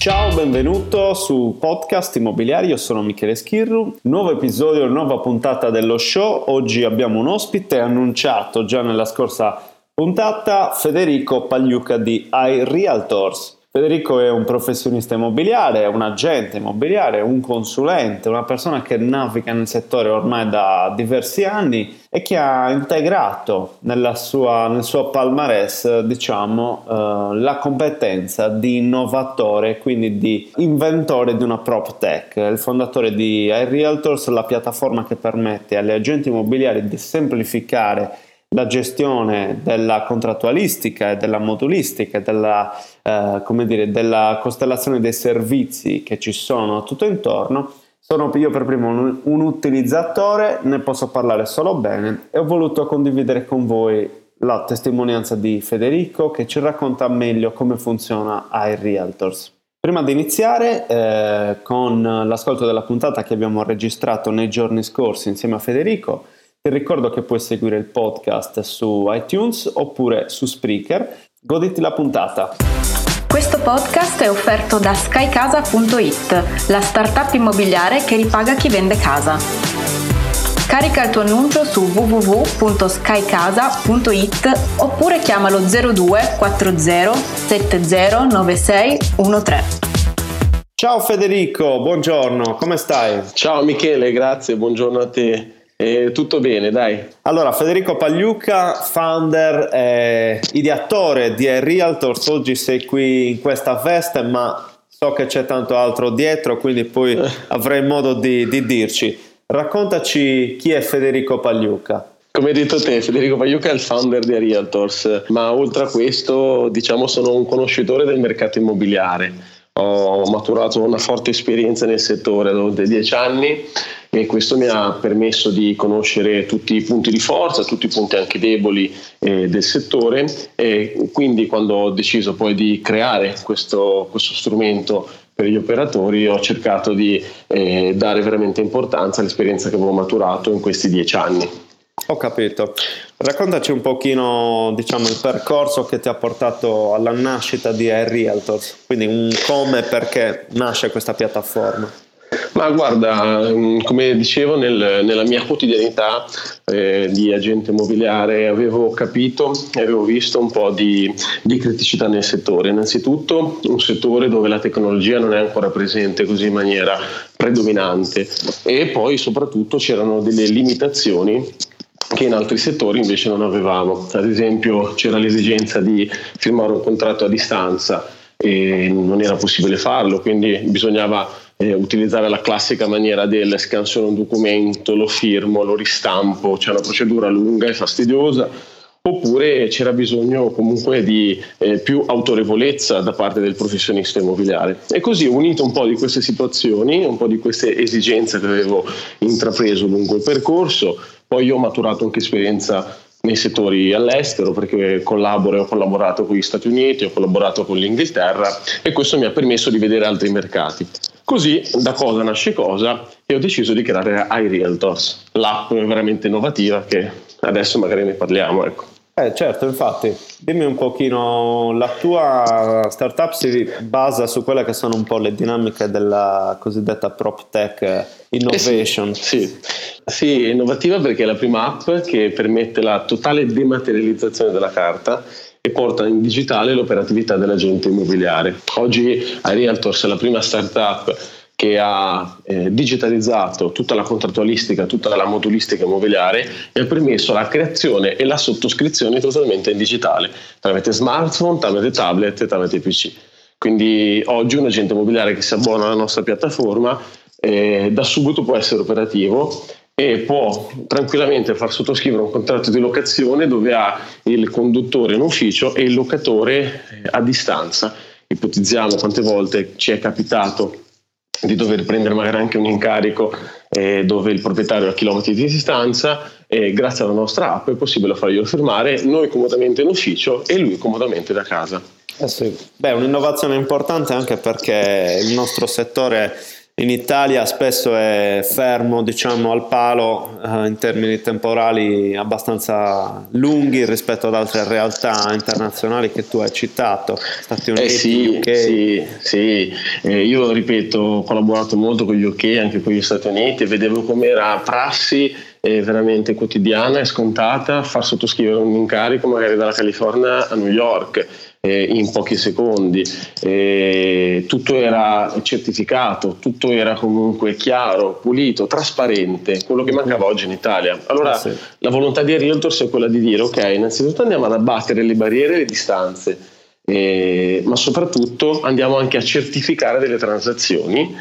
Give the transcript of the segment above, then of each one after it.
Ciao, benvenuto su Podcast Immobiliari, io sono Michele Schirru, nuovo episodio, nuova puntata dello show, oggi abbiamo un ospite annunciato già nella scorsa puntata, Federico Pagliuca di iRealtors. Federico è un professionista immobiliare, un agente immobiliare, un consulente, una persona che naviga nel settore ormai da diversi anni e che ha integrato sua, nel suo palmarès diciamo, eh, la competenza di innovatore, quindi di inventore di una prop tech, il fondatore di iRealtors, la piattaforma che permette agli agenti immobiliari di semplificare la gestione della contrattualistica e della modulistica e della, eh, dire, della costellazione dei servizi che ci sono tutto intorno, sono io per primo un, un, utilizzatore, ne posso parlare solo bene e ho voluto condividere con voi la testimonianza di Federico che ci racconta meglio come funziona iRealtors. Prima di iniziare eh, con l'ascolto della puntata che abbiamo registrato nei giorni scorsi insieme a Federico, ti ricordo che puoi seguire il podcast su iTunes oppure su Spreaker. Goditi la puntata. Questo podcast è offerto da skycasa.it, la startup immobiliare che ripaga chi vende casa. Carica il tuo annuncio su www.skycasa.it oppure chiamalo 02 40 70 96 13. Ciao Federico, buongiorno, come stai? Ciao Michele, grazie, buongiorno a te. Eh, tutto bene, dai. Allora, Federico Pagliuca, founder e ideatore di Realtors, oggi sei qui in questa veste, ma so che c'è tanto altro dietro, quindi poi avrai modo di, di dirci. Raccontaci chi è Federico Pagliuca. Come hai detto te, Federico Pagliuca è il founder di Realtors, ma oltre a questo, diciamo, sono un conoscitore del mercato immobiliare. Ho maturato una forte esperienza nel settore da oltre dieci anni e questo mi ha permesso di conoscere tutti i punti di forza, tutti i punti anche deboli eh, del settore e quindi quando ho deciso poi di creare questo, questo strumento per gli operatori ho cercato di eh, dare veramente importanza all'esperienza che avevo maturato in questi dieci anni. Ho capito. Raccontaci un pochino, diciamo, il percorso che ti ha portato alla nascita di iRealtors, quindi un come e perché nasce questa piattaforma. Ma guarda, mm, come dicevo, nel, nella mia quotidianità eh, di agente immobiliare avevo capito e avevo visto un po' di, di, criticità nel settore. Innanzitutto un settore dove la tecnologia non è ancora presente così in maniera predominante e poi soprattutto c'erano delle limitazioni che in altri settori invece non avevamo. Ad esempio c'era l'esigenza di firmare un contratto a distanza e non era possibile farlo, quindi bisognava eh, utilizzare la classica maniera del scansiono un documento, lo firmo, lo ristampo, c'è una procedura lunga e fastidiosa, oppure c'era bisogno comunque di eh, più autorevolezza da parte del professionista immobiliare. E così unito un po' di queste situazioni, un po' di queste esigenze che avevo intrapreso lungo il percorso, poi ho maturato anche esperienza nei settori all'estero perché collaboro e ho collaborato con gli Stati Uniti, ho collaborato con l'Inghilterra e questo mi ha permesso di vedere altri mercati. Così da cosa nasce cosa e ho deciso di creare iRealtors, l'app veramente innovativa che adesso magari ne parliamo. Ecco. Eh, certo, infatti, dimmi un pochino, la tua startup si basa su quelle che sono un po' le dinamiche della cosiddetta prop tech innovation. Eh sì, sì. sì, è innovativa perché è la prima app che permette la totale dematerializzazione della carta e porta in digitale l'operatività dell'agente immobiliare. Oggi iRealtors è la prima startup che ha eh, digitalizzato tutta la contrattualistica, tutta la modulistica immobiliare e ha permesso la creazione e la sottoscrizione totalmente in digitale, tramite smartphone, tramite tablet e tramite PC. Quindi oggi un agente immobiliare che si abbona alla nostra piattaforma eh, da subito può essere operativo e può tranquillamente far sottoscrivere un contratto di locazione dove ha il conduttore in ufficio e il locatore eh, a distanza. Ipotizziamo quante volte ci è capitato di dover prendere magari anche un incarico eh, dove il proprietario è a chilometri di distanza e grazie alla nostra app è possibile farglielo firmare noi comodamente in ufficio e lui comodamente da casa. Eh sì. Beh, un'innovazione importante anche perché il nostro settore in Italia spesso è fermo diciamo al palo eh, in termini temporali abbastanza lunghi rispetto ad altre realtà internazionali che tu hai citato Stati Uniti, eh sì, UK. sì, sì. Eh, io ripeto ho collaborato molto con gli UK anche con gli Stati Uniti vedevo com'era prassi eh, veramente quotidiana e scontata far sottoscrivere un incarico magari dalla California a New York eh, in pochi secondi, eh, tutto era certificato, tutto era comunque chiaro, pulito, trasparente, quello che mancava oggi in Italia. Allora sì. la volontà di Realtors è quella di dire ok, innanzitutto andiamo ad abbattere le barriere e le distanze, eh, ma soprattutto andiamo anche a certificare delle transazioni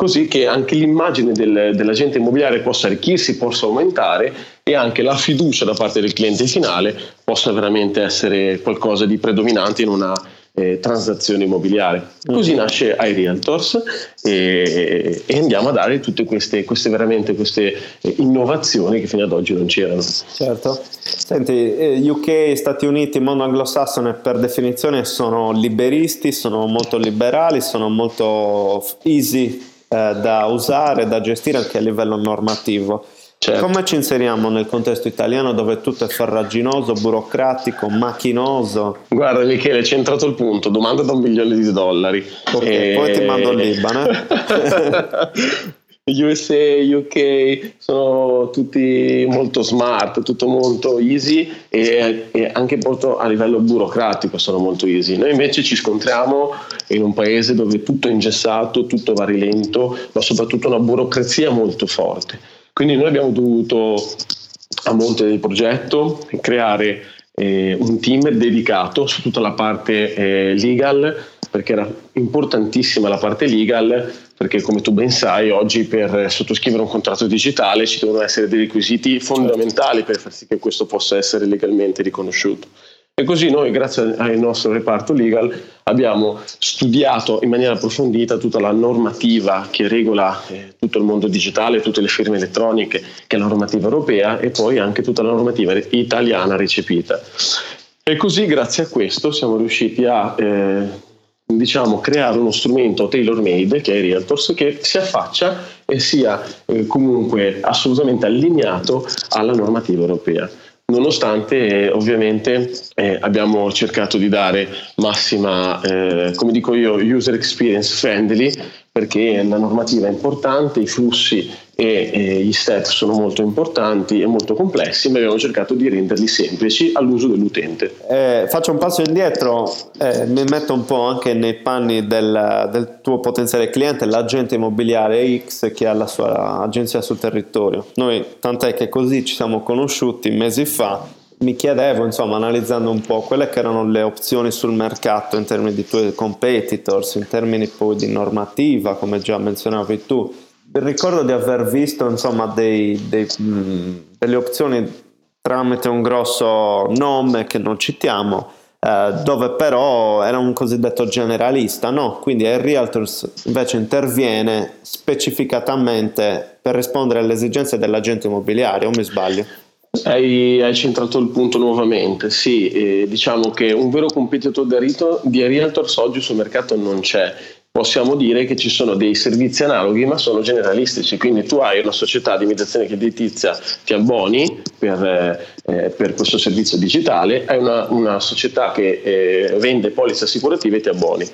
così che anche l'immagine del, dell'agente immobiliare possa arricchirsi, possa aumentare e anche la fiducia da parte del cliente finale possa veramente essere qualcosa di predominante in una eh, transazione immobiliare. Così nasce iRealtors e, e, andiamo a dare tutte queste, queste, veramente queste eh, innovazioni che fino ad oggi non c'erano. Certo. Senti, eh, UK, Stati Uniti, mondo anglosassone per definizione sono liberisti, sono molto liberali, sono molto easy eh, da usare, da gestire anche a livello normativo. Certo. Come ci inseriamo nel contesto italiano dove tutto è farraginoso, burocratico, macchinoso? Guarda Michele, hai centrato il punto, domanda da un milione di dollari. Ok, e... poi ti mando il Libano. USA, UK sono tutti molto smart, tutto molto easy e, e, anche molto a livello burocratico sono molto easy. Noi invece ci scontriamo in un paese dove tutto è ingessato, tutto va rilento, ma soprattutto una burocrazia molto forte. Quindi noi abbiamo dovuto a monte del progetto creare eh, un team dedicato su tutta la parte eh, legal perché era importantissima la parte legal perché come tu ben sai oggi per sottoscrivere un contratto digitale ci devono essere dei requisiti fondamentali per far sì che questo possa essere legalmente riconosciuto. E così noi, grazie al nostro reparto legal, abbiamo studiato in maniera approfondita tutta la normativa che regola eh, tutto il mondo digitale, tutte le firme elettroniche, che è la normativa europea e poi anche tutta la normativa italiana recepita. E così, grazie a questo, siamo riusciti a eh, diciamo, creare uno strumento tailor made che è Realtors che si affaccia e sia eh, comunque assolutamente allineato alla normativa europea. Nonostante eh, ovviamente eh, abbiamo cercato di dare massima, eh, come dico io, user experience friendly perché la normativa è importante, i flussi e, e gli step sono molto importanti e molto complessi, ma abbiamo cercato di renderli semplici all'uso dell'utente. Eh, faccio un passo indietro, eh, mi metto un po' anche nei panni del, del, tuo potenziale cliente, l'agente immobiliare X che ha la sua agenzia sul territorio. Noi, tant'è che così ci siamo conosciuti mesi fa, mi chiedevo, insomma, analizzando un po' quelle che erano le opzioni sul mercato in termini di tuoi competitors, in termini poi di normativa, come già menzionavi tu. Ricordo di aver visto, insomma, dei, dei, delle opzioni tramite un grosso nome che non citiamo, eh, dove però era un cosiddetto generalista, no? Quindi il Realtors invece interviene specificatamente per rispondere alle esigenze dell'agente immobiliare, o mi sbaglio? Hai, hai, centrato il punto nuovamente, sì, eh, diciamo che un vero competitor di Realtors oggi sul mercato non c'è. Possiamo dire che ci sono dei servizi analoghi ma sono generalistici, quindi tu hai una società di imitazione creditizia, ti abboni per, eh, per questo servizio digitale, hai una, una società che eh, vende polizze assicurative e ti abboni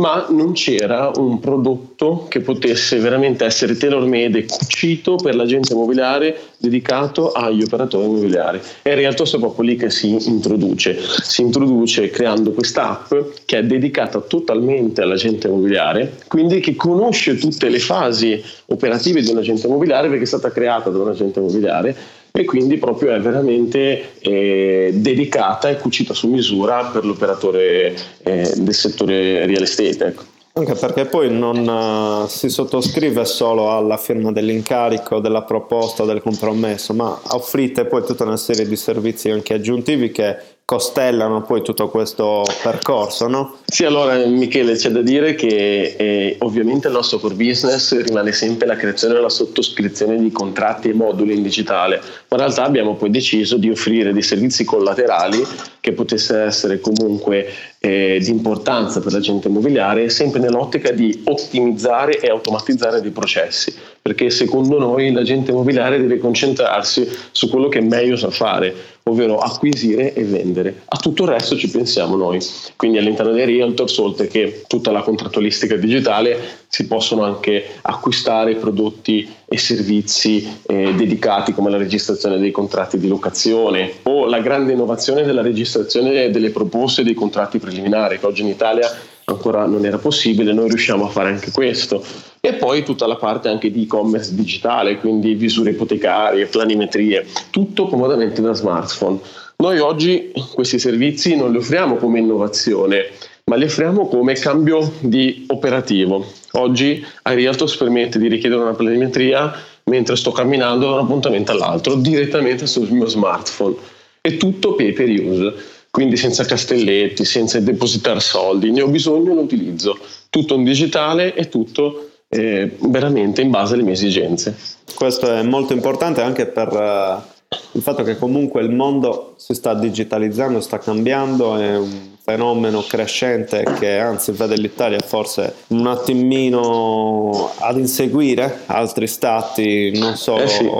ma non c'era un prodotto che potesse veramente essere tailor made e cucito per l'agente immobiliare dedicato agli operatori immobiliari. E in realtà è proprio lì che si introduce. Si introduce creando quest'app che è dedicata totalmente all'agente immobiliare, quindi che conosce tutte le fasi operative di un agente immobiliare perché è stata creata da un agente immobiliare e quindi proprio è veramente eh, dedicata e cucita su misura per l'operatore eh, del settore real estate. Ecco. Anche perché poi non uh, si sottoscrive solo alla firma dell'incarico, della proposta, del compromesso, ma offrite poi tutta una serie di servizi anche aggiuntivi che costellano poi tutto questo percorso, no? Sì, allora Michele c'è da dire che eh, ovviamente il nostro core business rimane sempre la creazione e la sottoscrizione di contratti e moduli in digitale, ma in realtà abbiamo poi deciso di offrire dei servizi collaterali che potessero essere comunque eh, di importanza per l'agente immobiliare, sempre nell'ottica di ottimizzare e automatizzare dei processi, perché secondo noi l'agente immobiliare deve concentrarsi su quello che meglio sa fare, ovvero acquisire e vendere. A tutto il resto ci pensiamo noi. Quindi all'interno dei Realtors, oltre che tutta la contrattualistica digitale, si possono anche acquistare prodotti e servizi eh, dedicati come la registrazione dei contratti di locazione o la grande innovazione della registrazione delle proposte dei contratti preliminari che oggi in Italia ancora non era possibile, noi riusciamo a fare anche questo. E poi tutta la parte anche di e-commerce digitale, quindi visure ipotecarie, planimetrie, tutto comodamente da smartphone. Noi oggi questi servizi non li offriamo come innovazione, ma li offriamo come cambio di operativo. Oggi ai Realtors permette di richiedere una planimetria mentre sto camminando da un appuntamento all'altro direttamente sul mio smartphone. È tutto pay per use quindi senza castelletti, senza depositare soldi, ne ho bisogno e lo utilizzo. Tutto in digitale e tutto eh, veramente in base alle mie esigenze. Questo è molto importante anche per uh, il fatto che comunque il mondo si sta digitalizzando, sta cambiando, è un fenomeno crescente che anzi vede l'Italia forse un attimino ad inseguire altri stati, non solo eh sì.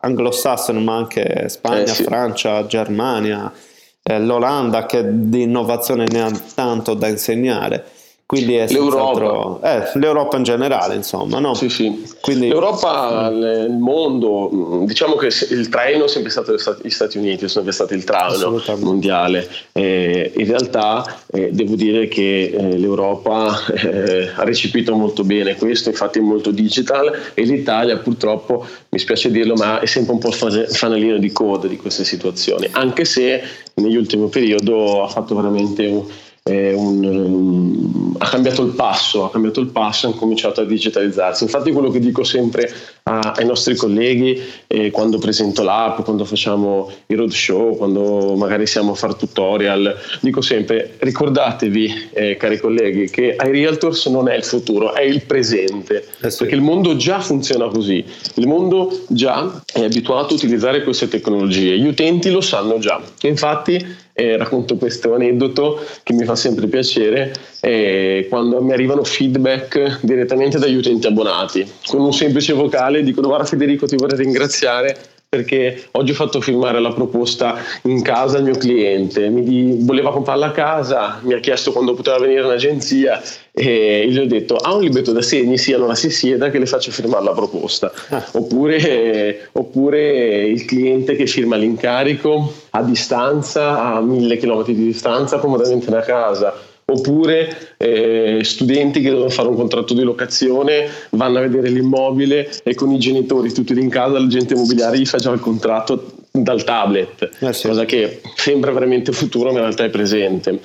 anglosassoni ma anche Spagna, eh sì. Francia, Germania eh, l'Olanda che di innovazione ne ha tanto da insegnare. Quindi è l'Europa. Eh, l'Europa in generale, insomma. No? Sì, sì. Quindi... L'Europa, il mondo, mm, diciamo che il traino è sempre stato gli Stati Uniti, sono sempre stato il traino mondiale. Eh, in realtà eh, devo dire che eh, l'Europa eh, ha recepito molto bene questo, infatti è molto digital e l'Italia purtroppo, mi spiace dirlo, ma è sempre un po' il fanalino di coda di queste situazioni, anche se negli ultimi periodi ha fatto veramente un un, um, ha cambiato il passo, ha cambiato il passo e ha cominciato a digitalizzarsi. Infatti quello che dico sempre a, ai nostri colleghi eh, quando presento l'app, quando facciamo i roadshow, quando magari siamo a fare tutorial, dico sempre ricordatevi eh, cari colleghi che ai realtors non è il futuro, è il presente, eh sì. perché il mondo già funziona così, il mondo già è abituato a utilizzare queste tecnologie, gli utenti lo sanno già. Infatti eh, racconto questo aneddoto che mi fa sempre piacere eh, quando mi arrivano feedback direttamente dagli utenti abbonati. Con un semplice vocale dicono guarda Federico ti vorrei ringraziare perché oggi ho fatto firmare la proposta in casa al mio cliente, mi voleva comprare la casa, mi ha chiesto quando poteva venire in agenzia e gli ho detto ha un libretto da segni? Sì, allora si sieda che le faccio firmare la proposta. Ah. Oppure, oppure, il cliente che firma l'incarico a distanza, a mille chilometri di distanza, comodamente da casa oppure eh, studenti che devono fare un contratto di locazione, vanno a vedere l'immobile e con i genitori tutti in casa l'agente immobiliare gli fa già il contratto dal tablet, eh sì. cosa che sembra veramente futuro ma in realtà è presente.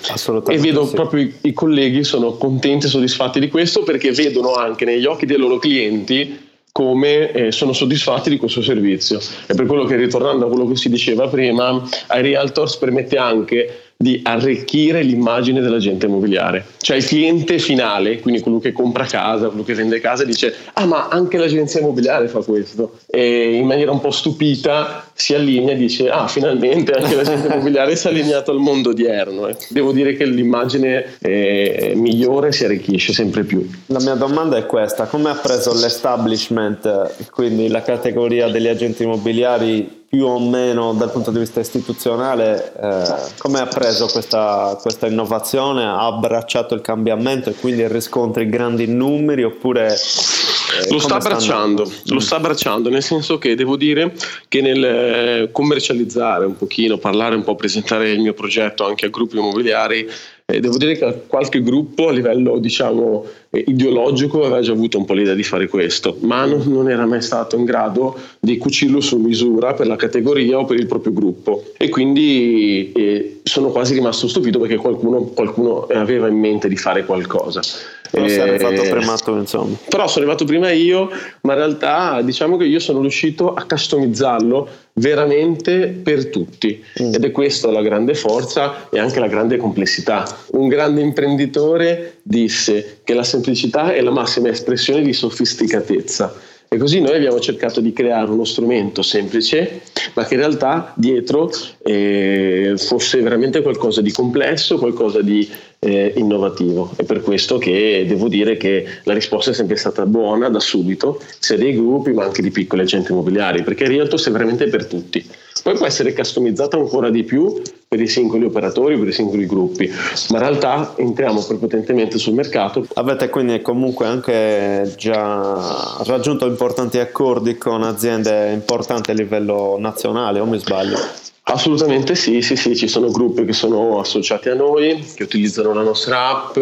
E vedo sì. proprio i, i colleghi sono contenti e soddisfatti di questo perché vedono anche negli occhi dei loro clienti come eh, sono soddisfatti di questo servizio. E per quello che ritornando a quello che si diceva prima, ai Realtors permette anche di arricchire l'immagine dell'agente immobiliare. Cioè il cliente finale, quindi quello che compra casa, quello che vende casa, dice ah ma anche l'agenzia immobiliare fa questo. E in maniera un po' stupita si allinea e dice ah finalmente anche l'agente immobiliare si è allineato al mondo odierno. Devo dire che l'immagine eh, migliore si arricchisce sempre più. La mia domanda è questa, come ha preso l'establishment, quindi la categoria degli agenti immobiliari più o meno dal punto di vista istituzionale eh, come ha preso questa, questa, innovazione, ha abbracciato il cambiamento e quindi riscontri grandi numeri oppure... Lo sta abbracciando, stanno? lo sta abbracciando, nel senso che devo dire che nel eh, commercializzare un pochino, parlare un po', presentare il mio progetto anche a gruppi immobiliari, Eh, devo dire che qualche gruppo a livello diciamo eh, ideologico aveva già avuto un po' l'idea di fare questo, ma non, non, era mai stato in grado di cucirlo su misura per la categoria o per il proprio gruppo. E quindi eh, sono quasi rimasto stupito perché qualcuno, qualcuno aveva in mente di fare qualcosa. Non sei arrivato prima tu, insomma. Però sono arrivato prima io, ma in realtà diciamo che io sono riuscito a customizzarlo veramente per tutti mm. ed è questa la grande forza e anche la grande complessità. Un grande imprenditore disse che la semplicità è la massima espressione di sofisticatezza e così noi abbiamo cercato di creare uno strumento semplice, ma che in realtà dietro eh, fosse veramente qualcosa di complesso, qualcosa di eh, innovativo. È per questo che devo dire che la risposta è sempre stata buona da subito, sia dei gruppi ma anche di piccoli agenti immobiliari, perché Realtor è veramente per tutti. Poi può essere customizzata ancora di più per i singoli operatori, per i singoli gruppi, ma in realtà entriamo prepotentemente sul mercato. Avete quindi comunque anche già raggiunto importanti accordi con aziende importanti a livello nazionale, o mi sbaglio? Assolutamente sì, sì, sì, ci sono gruppi che sono associati a noi, che utilizzano la nostra app,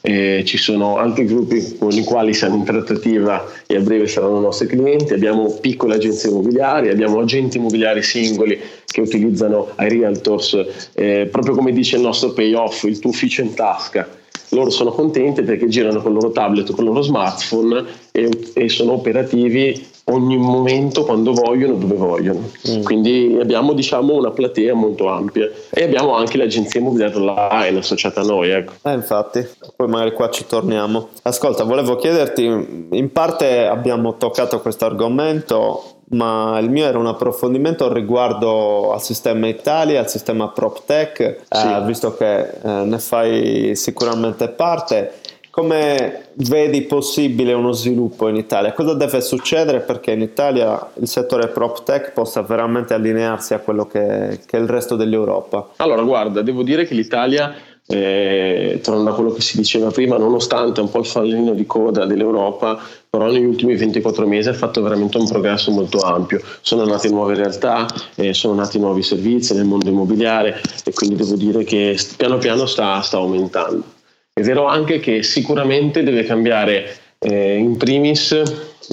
e ci sono anche gruppi con i quali siamo in trattativa e a breve saranno nostri clienti, abbiamo piccole agenzie immobiliari, abbiamo agenti immobiliari singoli che utilizzano i realtors, eh, proprio come dice il nostro payoff, il tuo ufficio in tasca loro sono contenti perché girano con il loro tablet con il loro smartphone e, e sono operativi ogni momento quando vogliono dove vogliono mm. quindi abbiamo diciamo una platea molto ampia e abbiamo anche l'agenzia immobiliare online associata a noi ecco. eh, infatti poi magari qua ci torniamo ascolta volevo chiederti in parte abbiamo toccato questo argomento ma il mio era un approfondimento riguardo al sistema Italia, al sistema PropTech, sì. eh, visto che eh, ne fai sicuramente parte. Come vedi possibile uno sviluppo in Italia? Cosa deve succedere perché in Italia il settore PropTech possa veramente allinearsi a quello che, che è il resto dell'Europa? Allora, guarda, devo dire che l'Italia eh, tornando a quello che si diceva prima, nonostante un po' il fallino di coda dell'Europa, però negli ultimi 24 mesi ha fatto veramente un progresso molto ampio. Sono nate nuove realtà, eh, sono nati nuovi servizi nel mondo immobiliare e quindi devo dire che piano piano sta, sta aumentando. È vero anche che sicuramente deve cambiare eh, in primis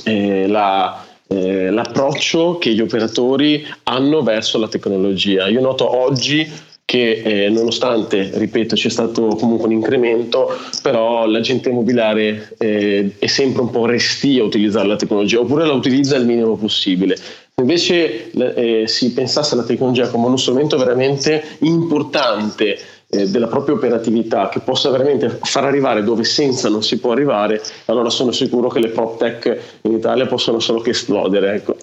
eh, la, eh, l'approccio che gli operatori hanno verso la tecnologia. Io noto oggi che eh, nonostante, ripeto, c'è stato comunque un incremento, però l'agente immobiliare eh, è sempre un po' restio a utilizzare la tecnologia oppure la utilizza il minimo possibile. Invece eh, si pensasse alla tecnologia come uno strumento veramente importante eh, della propria operatività che possa veramente far arrivare dove senza non si può arrivare, allora sono sicuro che le prop tech in Italia possono solo che esplodere. Ecco.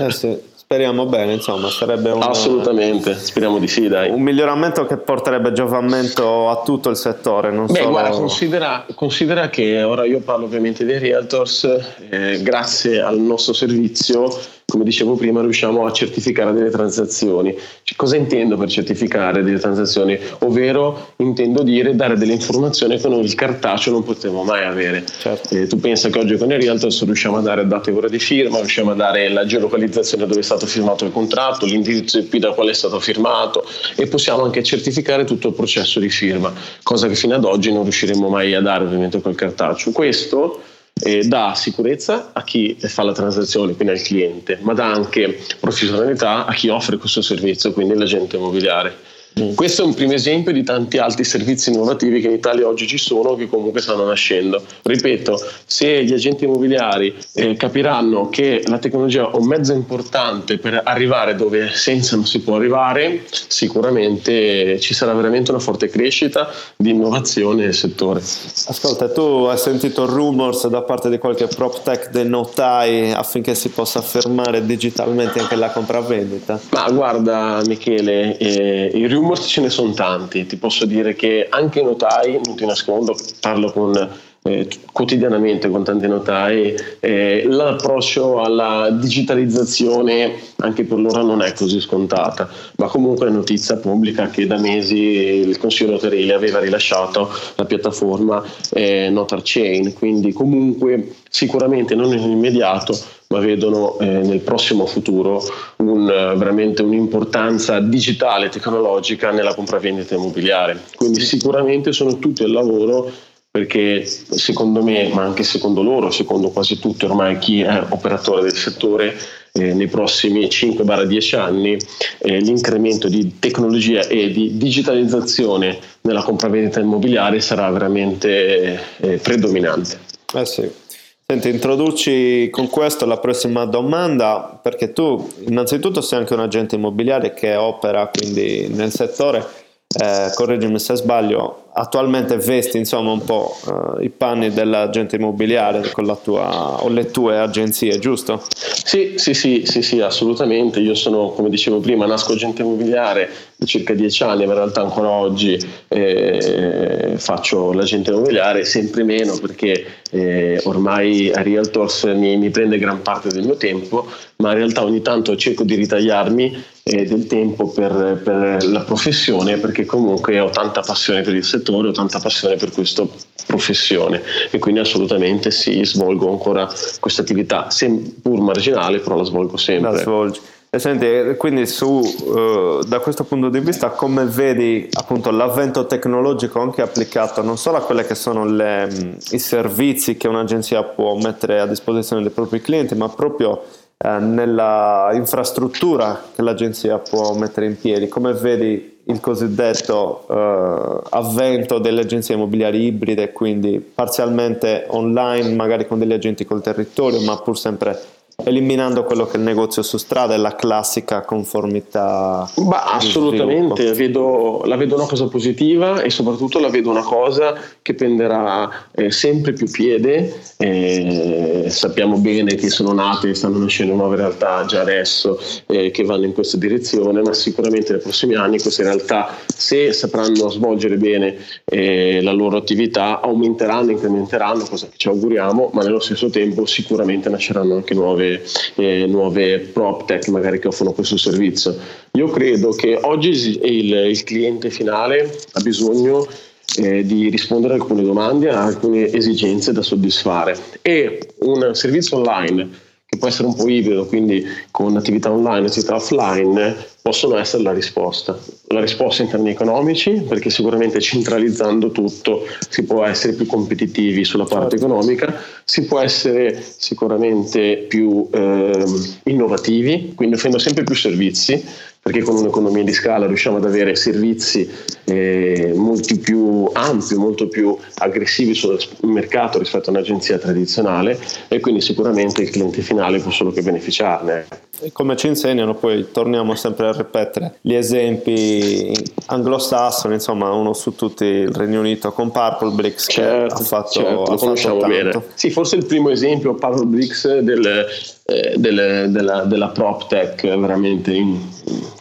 Eh sì. Speriamo bene, insomma, sarebbe un, Assolutamente, speriamo di sì, dai. Un miglioramento che porterebbe giovamento a tutto il settore. Non Beh, solo... guarda, considera, considera, che ora io parlo ovviamente dei realtors, eh, grazie al nostro servizio come dicevo prima, riusciamo a certificare delle transazioni. Cosa intendo per certificare delle transazioni? Ovvero intendo dire dare delle informazioni che noi il cartaceo non potremo mai avere. Certo. Eh, tu pensa che oggi con i Realtors riusciamo a dare data e ora di firma, riusciamo a dare la geolocalizzazione dove è stato firmato il contratto, l'indirizzo IP da quale è stato firmato e possiamo anche certificare tutto il processo di firma, cosa che fino ad oggi non riusciremo mai a dare ovviamente col cartaceo. Questo eh, dà sicurezza a chi fa la transazione, quindi al cliente, ma dà anche professionalità a chi offre questo servizio, quindi l'agente immobiliare. Mm. Questo è un primo esempio di tanti altri servizi innovativi che in Italia oggi ci sono, che comunque stanno nascendo. Ripeto, se gli agenti immobiliari eh, capiranno che la tecnologia è un mezzo importante per arrivare dove senza non si può arrivare, sicuramente ci sarà veramente una forte crescita di innovazione nel settore. Ascolta, tu hai sentito rumors da parte di qualche prop tech del notai affinché si possa fermare digitalmente anche la compravendita? Ma guarda Michele, eh, i rumors rumors ce ne sono tanti, ti posso dire che anche notai, non ti nascondo, parlo con, eh, quotidianamente con tanti notai, eh, l'approccio alla digitalizzazione anche per loro non è così scontata, ma comunque è notizia pubblica che da mesi il Consiglio notarile aveva rilasciato la piattaforma eh, Notar Chain, quindi comunque sicuramente non in immediato ma vedono eh, nel prossimo futuro un, veramente un'importanza digitale tecnologica nella compravendita immobiliare. Quindi sicuramente sono tutti al lavoro perché secondo me, ma anche secondo loro, secondo quasi tutti ormai chi è operatore del settore, eh, nei prossimi 5-10 anni eh, l'incremento di tecnologia e di digitalizzazione nella compravendita immobiliare sarà veramente eh, predominante. Eh sì. Senti, introduci con questo la prossima domanda, perché tu innanzitutto sei anche un agente immobiliare che opera quindi nel settore, eh, correggimi se sbaglio, attualmente vesti insomma un po' uh, i panni dell'agente immobiliare con la tua o le tue agenzie, giusto? Sì, sì, sì, sì, sì, assolutamente. Io sono, come dicevo prima, nasco agente immobiliare da circa dieci anni, ma in realtà ancora oggi eh, faccio l'agente immobiliare, sempre meno perché eh, ormai a Realtors mi, mi prende gran parte del mio tempo, ma in realtà ogni tanto cerco di ritagliarmi eh, del tempo per, per la professione perché comunque ho tanta passione per il settore settore, ho tanta passione per questa professione e quindi assolutamente sì, svolgo ancora questa attività, seppur marginale, però la svolgo sempre. La svolgi. E senti, quindi su, uh, da questo punto di vista come vedi appunto l'avvento tecnologico anche applicato non solo a quelli che sono le, mm, i servizi che un'agenzia può mettere a disposizione dei propri clienti, ma proprio uh, nella infrastruttura che l'agenzia può mettere in piedi, come vedi il cosiddetto uh, avvento delle agenzie immobiliari ibride, quindi parzialmente online, magari con degli agenti col territorio, ma pur sempre eliminando quello che è il negozio su strada e la classica conformità. Bah, assolutamente, vedo, la vedo una cosa positiva e soprattutto la vedo una cosa che prenderà eh, sempre più piede. Eh, sappiamo bene che sono nate e stanno nascendo nuove realtà già adesso eh, che vanno in questa direzione, ma sicuramente nei prossimi anni queste realtà, se sapranno svolgere bene eh, la loro attività, aumenteranno, incrementeranno, cosa che ci auguriamo, ma nello stesso tempo sicuramente nasceranno anche nuove eh, nuove prop tech magari che offrono questo servizio. Io credo che oggi il, il cliente finale ha bisogno eh, di rispondere a alcune domande, a alcune esigenze da soddisfare e un servizio online che può essere un po' ibrido, quindi con attività online e attività offline, possono essere la risposta. La risposta in termini economici, perché sicuramente centralizzando tutto si può essere più competitivi sulla parte certo. economica, si può essere sicuramente più eh, innovativi, quindi offrendo sempre più servizi perché con un'economia di scala riusciamo ad avere servizi eh, molto più ampi, molto più aggressivi sul mercato rispetto a un'agenzia tradizionale e quindi sicuramente il cliente finale può solo che beneficiarne. E come ci insegnano, poi torniamo sempre a ripetere gli esempi anglosassoni, insomma uno su tutti il Regno Unito con Purple Bricks certo, che ha fatto, certo, ha lo conosciamo bene. Sì, forse il primo esempio Purple Bricks del, eh, del, della, della prop tech veramente in,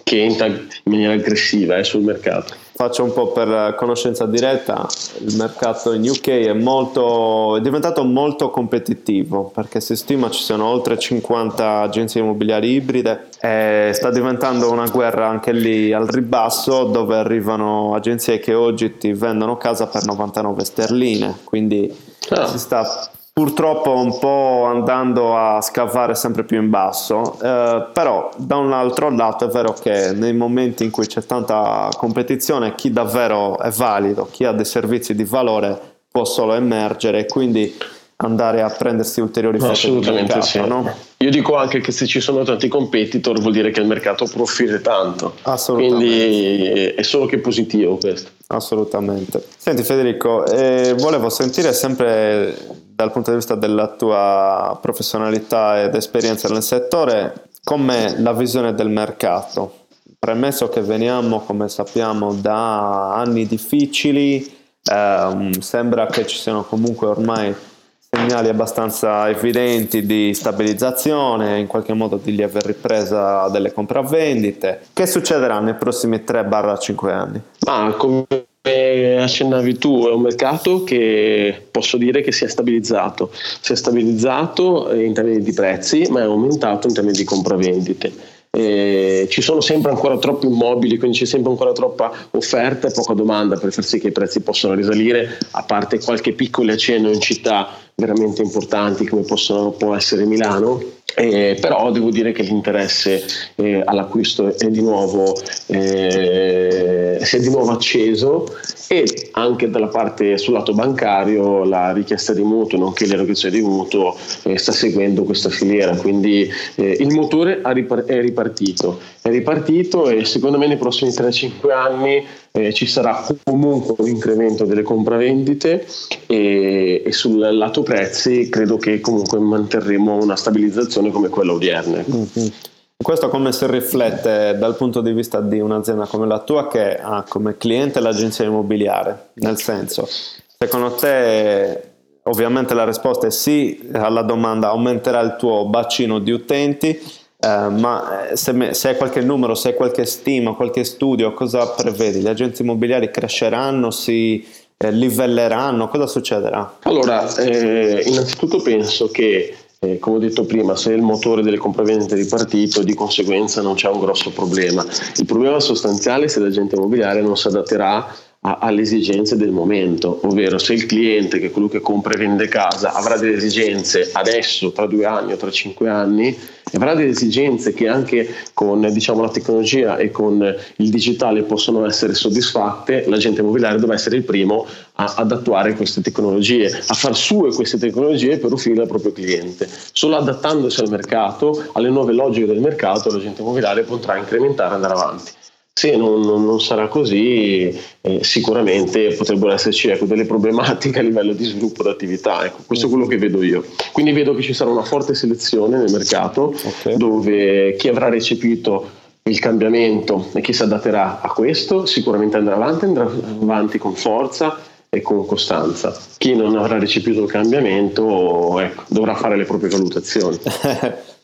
che entra in maniera aggressiva eh, sul mercato. Faccio un po' per conoscenza diretta, il mercato in UK è, molto, è diventato molto competitivo perché si stima ci siano oltre 50 agenzie immobiliari ibride e sta diventando una guerra anche lì al ribasso dove arrivano agenzie che oggi ti vendono casa per 99 sterline, quindi ah. si sta purtroppo un po' andando a scavare sempre più in basso, eh, però da un altro lato è vero che nei momenti in cui c'è tanta competizione chi davvero è valido, chi ha dei servizi di valore può solo emergere e quindi andare a prendersi ulteriori fette Assolutamente mercato, sì. No? Io dico anche che se ci sono tanti competitor vuol dire che il mercato può offrire tanto. Assolutamente. Quindi è solo che positivo questo. Assolutamente. Senti Federico, eh, volevo sentire sempre dal punto di vista della tua professionalità ed esperienza nel settore, com'è la visione del mercato? Premesso che veniamo, come sappiamo, da anni difficili, ehm, sembra che ci siano comunque ormai segnali abbastanza evidenti di stabilizzazione, in qualche modo di lieve ripresa delle compravendite. Che succederà nei prossimi 3-5 anni? Ah, come accennavi tu, è un mercato che posso dire che si è stabilizzato. Si è stabilizzato in termini di prezzi, ma è aumentato in termini di compravendite. Eh, ci sono sempre ancora troppi immobili, quindi c'è sempre ancora troppa offerta e poca domanda per far sì che i prezzi possano risalire, a parte qualche piccolo accenno in città veramente importanti come possono, può essere Milano, Eh, però devo dire che l'interesse eh, all'acquisto è di, nuovo, eh, si è di nuovo acceso e anche dalla parte sul lato bancario la richiesta di mutuo nonché l'erogazione di mutuo eh, sta seguendo questa filiera. Quindi eh, il motore è ripartito. È ripartito e secondo me nei prossimi 3-5 anni eh, ci sarà comunque un incremento delle compravendite e, e, sul lato prezzi credo che comunque manterremo una stabilizzazione come quella odierna. Mm-hmm. Questo come si riflette dal punto di vista di un'azienda come la tua che ha come cliente l'agenzia immobiliare? Nel senso, secondo te ovviamente la risposta è sì alla domanda aumenterà il tuo bacino di utenti, eh, ma se, se, hai qualche numero, se hai qualche stima, qualche studio, cosa prevedi? Le agenzie immobiliari cresceranno, si eh, livelleranno, cosa succederà? Allora, eh, innanzitutto penso che eh, come ho detto prima, se il motore delle compravendite è ripartito, di conseguenza non c'è un grosso problema. Il problema sostanziale è se l'agente immobiliare non si adatterà a, alle esigenze del momento, ovvero se il cliente, che è colui che compra e vende casa, avrà delle esigenze adesso, tra due anni o tra cinque anni, avrà delle esigenze che anche con diciamo, la tecnologia e con il digitale possono essere soddisfatte, l'agente immobiliare dovrà essere il primo a, ad attuare queste tecnologie, a far sue queste tecnologie per offrire al proprio cliente. Solo adattandosi al mercato, alle nuove logiche del mercato, l'agente immobiliare potrà incrementare e andare avanti. Se non, non, sarà così, eh, sicuramente potrebbero esserci ecco, delle problematiche a livello di sviluppo d'attività. Ecco, questo è quello che vedo io. Quindi vedo che ci sarà una forte selezione nel mercato okay. dove chi avrà recepito il cambiamento e chi si adatterà a questo sicuramente andrà avanti, andrà avanti con forza e con costanza. Chi non avrà recepito il cambiamento ecco, dovrà fare le proprie valutazioni.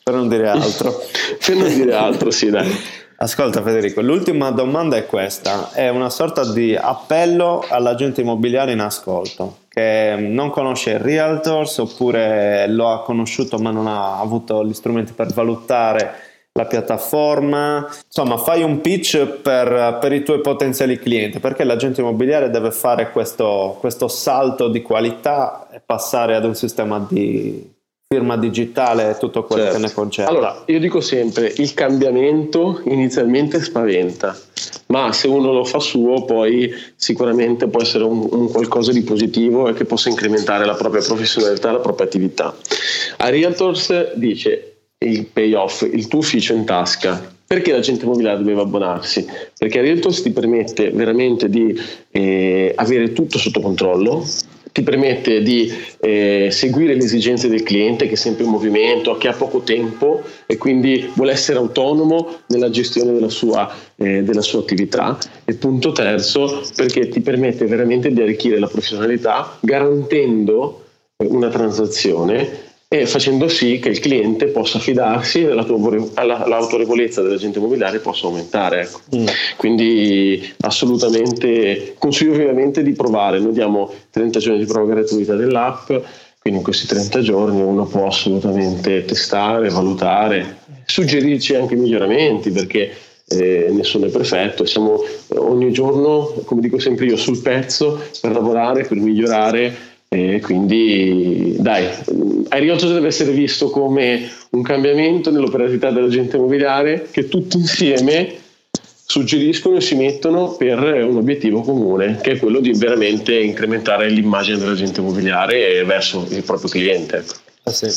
per non dire altro. per non dire altro, sì, dai. Ascolta Federico, l'ultima domanda è questa, è una sorta di appello all'agente immobiliare in ascolto che non conosce il Realtors oppure lo ha conosciuto ma non ha avuto gli strumenti per valutare la piattaforma, insomma fai un pitch per, per i tuoi potenziali clienti perché l'agente immobiliare deve fare questo, questo salto di qualità e passare ad un sistema di firma digitale e tutto quello certo. che ne concerne. Allora, io dico sempre, il cambiamento inizialmente spaventa, ma se uno lo fa suo poi sicuramente può essere un, un qualcosa di positivo e che possa incrementare la propria professionalità, la propria attività. A Realtors dice il payoff, il tuo ufficio in tasca, perché l'agente immobiliare doveva abbonarsi? Perché Realtors ti permette veramente di eh, avere tutto sotto controllo, ti permette di eh, seguire le esigenze del cliente che è sempre in movimento, che ha poco tempo e quindi vuole essere autonomo nella gestione della sua, eh, della sua attività. E punto terzo, perché ti permette veramente di arricchire la professionalità garantendo una transazione e facendo sì che il cliente possa fidarsi e l'autorevolezza dell'agente immobiliare possa aumentare. Ecco. Mm. Quindi assolutamente consiglio vivamente di provare, noi diamo 30 giorni di prova gratuita dell'app, quindi in questi 30 giorni uno può assolutamente testare, valutare, suggerirci anche miglioramenti perché eh, nessuno è perfetto, siamo ogni giorno, come dico sempre io, sul pezzo per lavorare, per migliorare e quindi dai, Ariotto deve essere visto come un cambiamento nell'operatività dell'agente immobiliare che tutti insieme suggeriscono e si mettono per un obiettivo comune, che è quello di veramente incrementare l'immagine dell'agente immobiliare verso il proprio cliente. Ah, sì.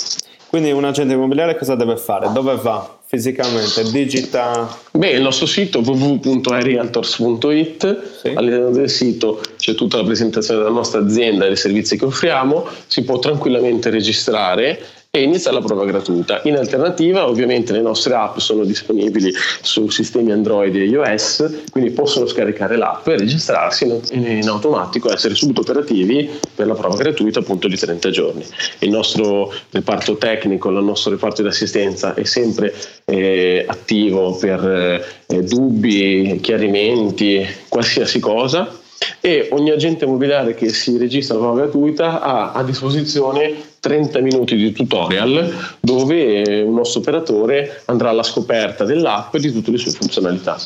Quindi un agente immobiliare cosa deve fare? Dove va? Fisicamente? Digita? Beh, il nostro sito www.arealtors.it, sì. all'interno del sito c'è tutta la presentazione della nostra azienda e dei servizi che offriamo, si può tranquillamente registrare e inizia la prova gratuita. In alternativa, ovviamente, le nostre app sono disponibili su sistemi Android e iOS, quindi possono scaricare l'app e registrarsi in, automatico e essere subito operativi per la prova gratuita appunto di 30 giorni. Il nostro reparto tecnico, il nostro reparto di assistenza è sempre eh, attivo per eh, dubbi, chiarimenti, qualsiasi cosa e ogni agente immobiliare che si registra a prova gratuita ha a disposizione 30 minuti di tutorial dove un nostro operatore andrà alla scoperta dell'app e di tutte le sue funzionalità.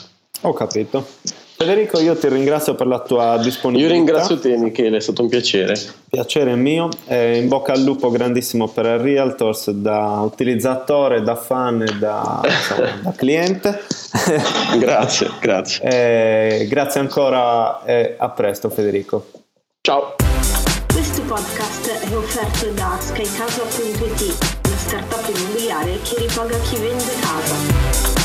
Ho capito. Federico, io ti ringrazio per la tua disponibilità. Io ringrazio te Michele, è stato un piacere. Piacere mio, eh, in bocca al lupo grandissimo per Realtors da utilizzatore, da fan e da, insomma, da cliente. grazie, grazie. Eh, grazie ancora e a presto Federico. Ciao. Questo podcast è offerto da skycasa.it, la startup immobiliare che ripaga chi vende casa.